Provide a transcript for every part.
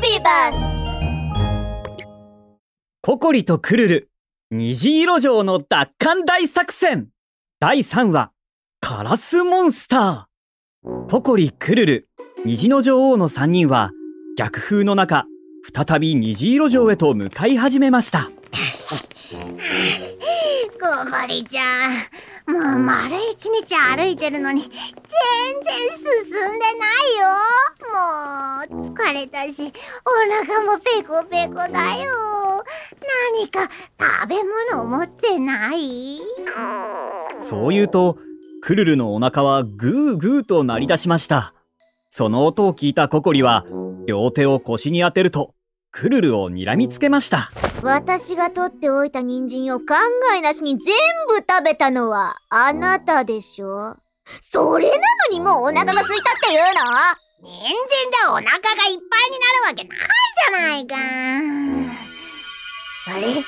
ビバスココリとクルル、虹色城の奪還大作戦。第3話、カラスモンスター。ココリ、クルル、虹の女王の3人は、逆風の中、再び虹色城へと向かい始めました。ココリちゃんもう丸一日歩いてるのに全然進んでないよ。もう疲れたしお腹もペコペコだよ。何か食べ物持ってない？そう言うと、クルルのお腹はグーグーと鳴り出しました。その音を聞いたココリは、両手を腰に当てると、クルルを睨みつけました。私が取っておいた人参を考えなしに全部食べたのはあなたでしょ？それなのにもうお腹が空いたっていうの？人参でお腹がいっぱいになるわけないじゃないか。あれ？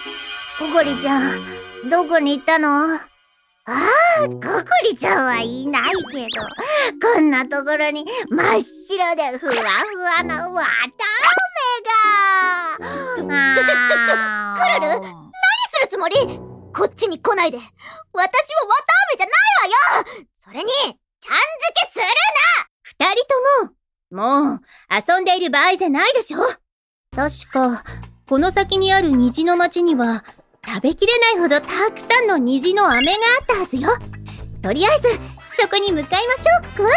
ココリちゃん、どこに行ったの？ああ、ココリちゃんはいないけど、こんなところに真っ白でふわふわなわ来ないで私は綿あめじゃないわよそれにちゃん付けする二人とも、もう遊んでいる場合じゃないでしょ確か、この先にある虹の町には、食べきれないほどたくさんの虹の飴があったはずよ。とりあえず、そこに向かいましょう、クワ。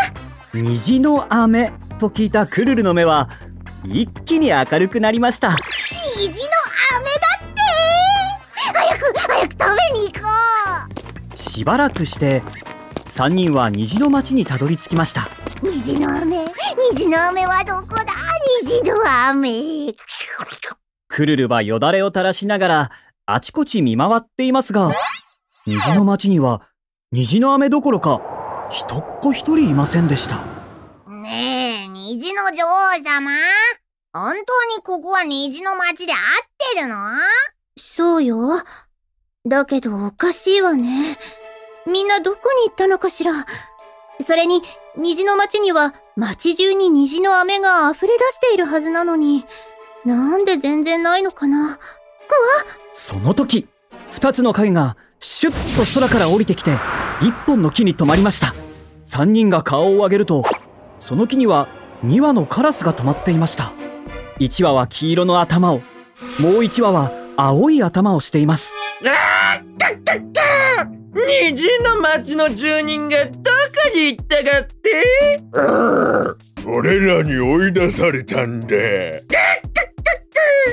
虹の飴と聞いたクルルの目は、一気に明るくなりました。虹のしばらくして、3人は虹の町にたどり着きました。う虹の飴虹の飴はどこだ？虹の飴クルルはよだれを垂らしながら、あちこち見回っていますが、虹の町には、虹の飴どころか、人っ子一人いませんでした。ねえ虹の女王様？本当にここは虹の町で合ってるの？そうよ。だけどおかしいわね。みんなどこに行ったのかしら？それに、虹の町には町中に虹の飴が溢れ出しているはずなのに、なんで全然ないのかな？その時、二つの影が、シュッと空から降りてきて、一本の木に止まりました。三人が顔を上げると、その木には、二羽のカラスが止まっていました。一羽は黄色の頭を、もう一羽は青い頭をしています。あー虹の町の住人がどこに行ったかって？俺らに追い出されたんで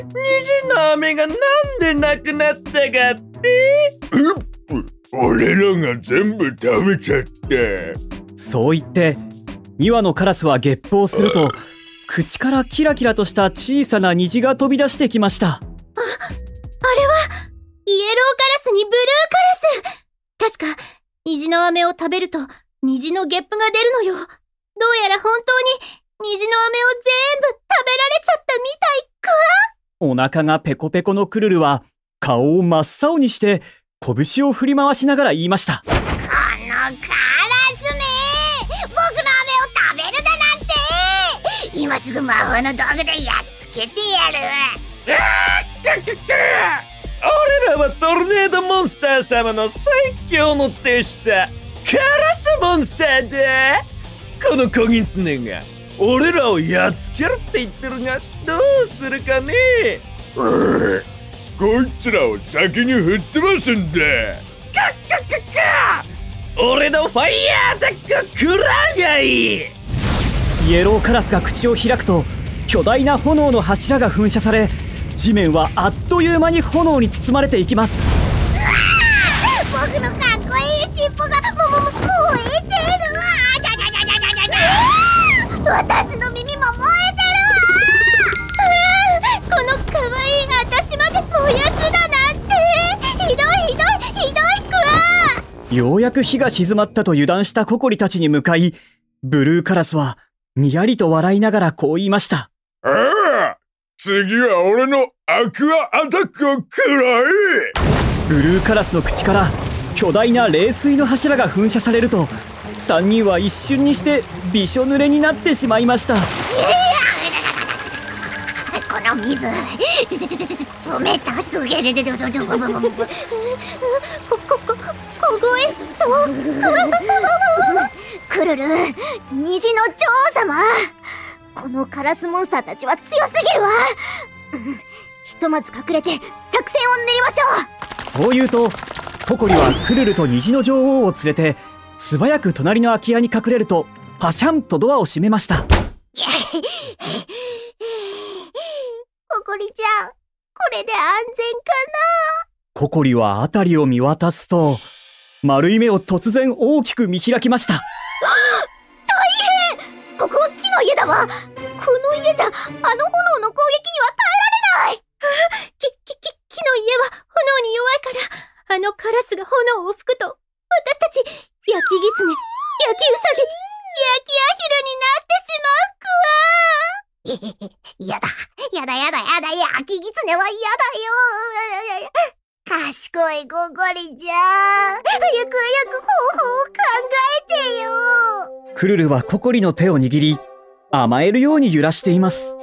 虹の飴がなんでなくなったかって俺らが全部食べちゃってそう言って、2羽のカラスはゲップをすると、口からキラキラとした小さな虹が飛び出してきました。イエローカラスにブルーカラス確か、虹の飴を食べると、虹のゲップが出るのよ。どうやら本当に、虹の飴を全部食べられちゃったみたいくわお腹がペコペコのクルルは、顔を真っ青にして、拳を振り回しながら言いました。このカラスめ！僕の飴を食べるだなんて！今すぐ魔法の道具でやっつけてやる俺らはトルネードモンスター様の最強の手下カラスモンスターだ。この小狐が俺らをやっつけるって言ってるがどうするかね。こいつらを先に振ってますんで。かっかっかっか俺のファイヤーアタック食らうがいい。イエローカラスが口を開くと、巨大な炎の柱が噴射され、地面はあっという間に炎に包まれていきます。僕のかっこいい尻尾がももも燃えてるわじゃじゃじゃじゃじゃじゃじゃ私の耳も燃この可愛い私まで燃やすだなんてひどいひどいひどいくわようやく火が静まったと油断したココリたちに向かい、ブルーカラスは、にやりと笑いながらこう言いました。ああ次は俺のアクアアタックを食らえブルーカラスの口から巨大な冷水の柱が噴射されると3人は一瞬にしてびしょ濡れになってしまいましたえる塩水冷たすぎるでこ、こ、こ、凍えそう。クルル虹の女王様このカラスモンスターたちは強すぎるわ。うん。ひとまず隠れて作戦を練りましょう。そう言うとココリはクルルと虹の女王を連れて素早く隣の空き家に隠れるとパシャンとドアを閉めました。ココリちゃんこれで安全かココリは辺りを見渡すと丸い目を突然大きく見開きましただわこの家じゃあの炎の攻撃には耐えられない。き、き、き、木の家は炎に弱いから、あのカラスが炎を吹くと、私たち、焼き狐、焼きウサギ、焼きアヒルになってしまうくわ。やだやだやだやだ焼き狐は嫌だよ。賢いココリちゃ。ん早く早く方法を考えてよ。クルルはココリの手を握り甘えるように揺らしています。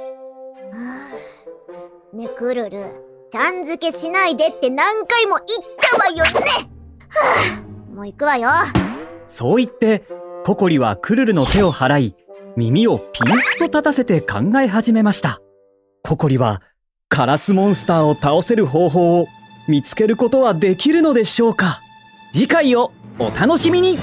ねクルルちゃん付けしないでって何回も言ったわよね。はあもう行くわよ。そう言ってココリはクルルの手を払い耳をピンと立たせて考え始めました。ココリはカラスモンスターを倒せる方法を見つけることはできるのでしょうか。次回をお楽しみに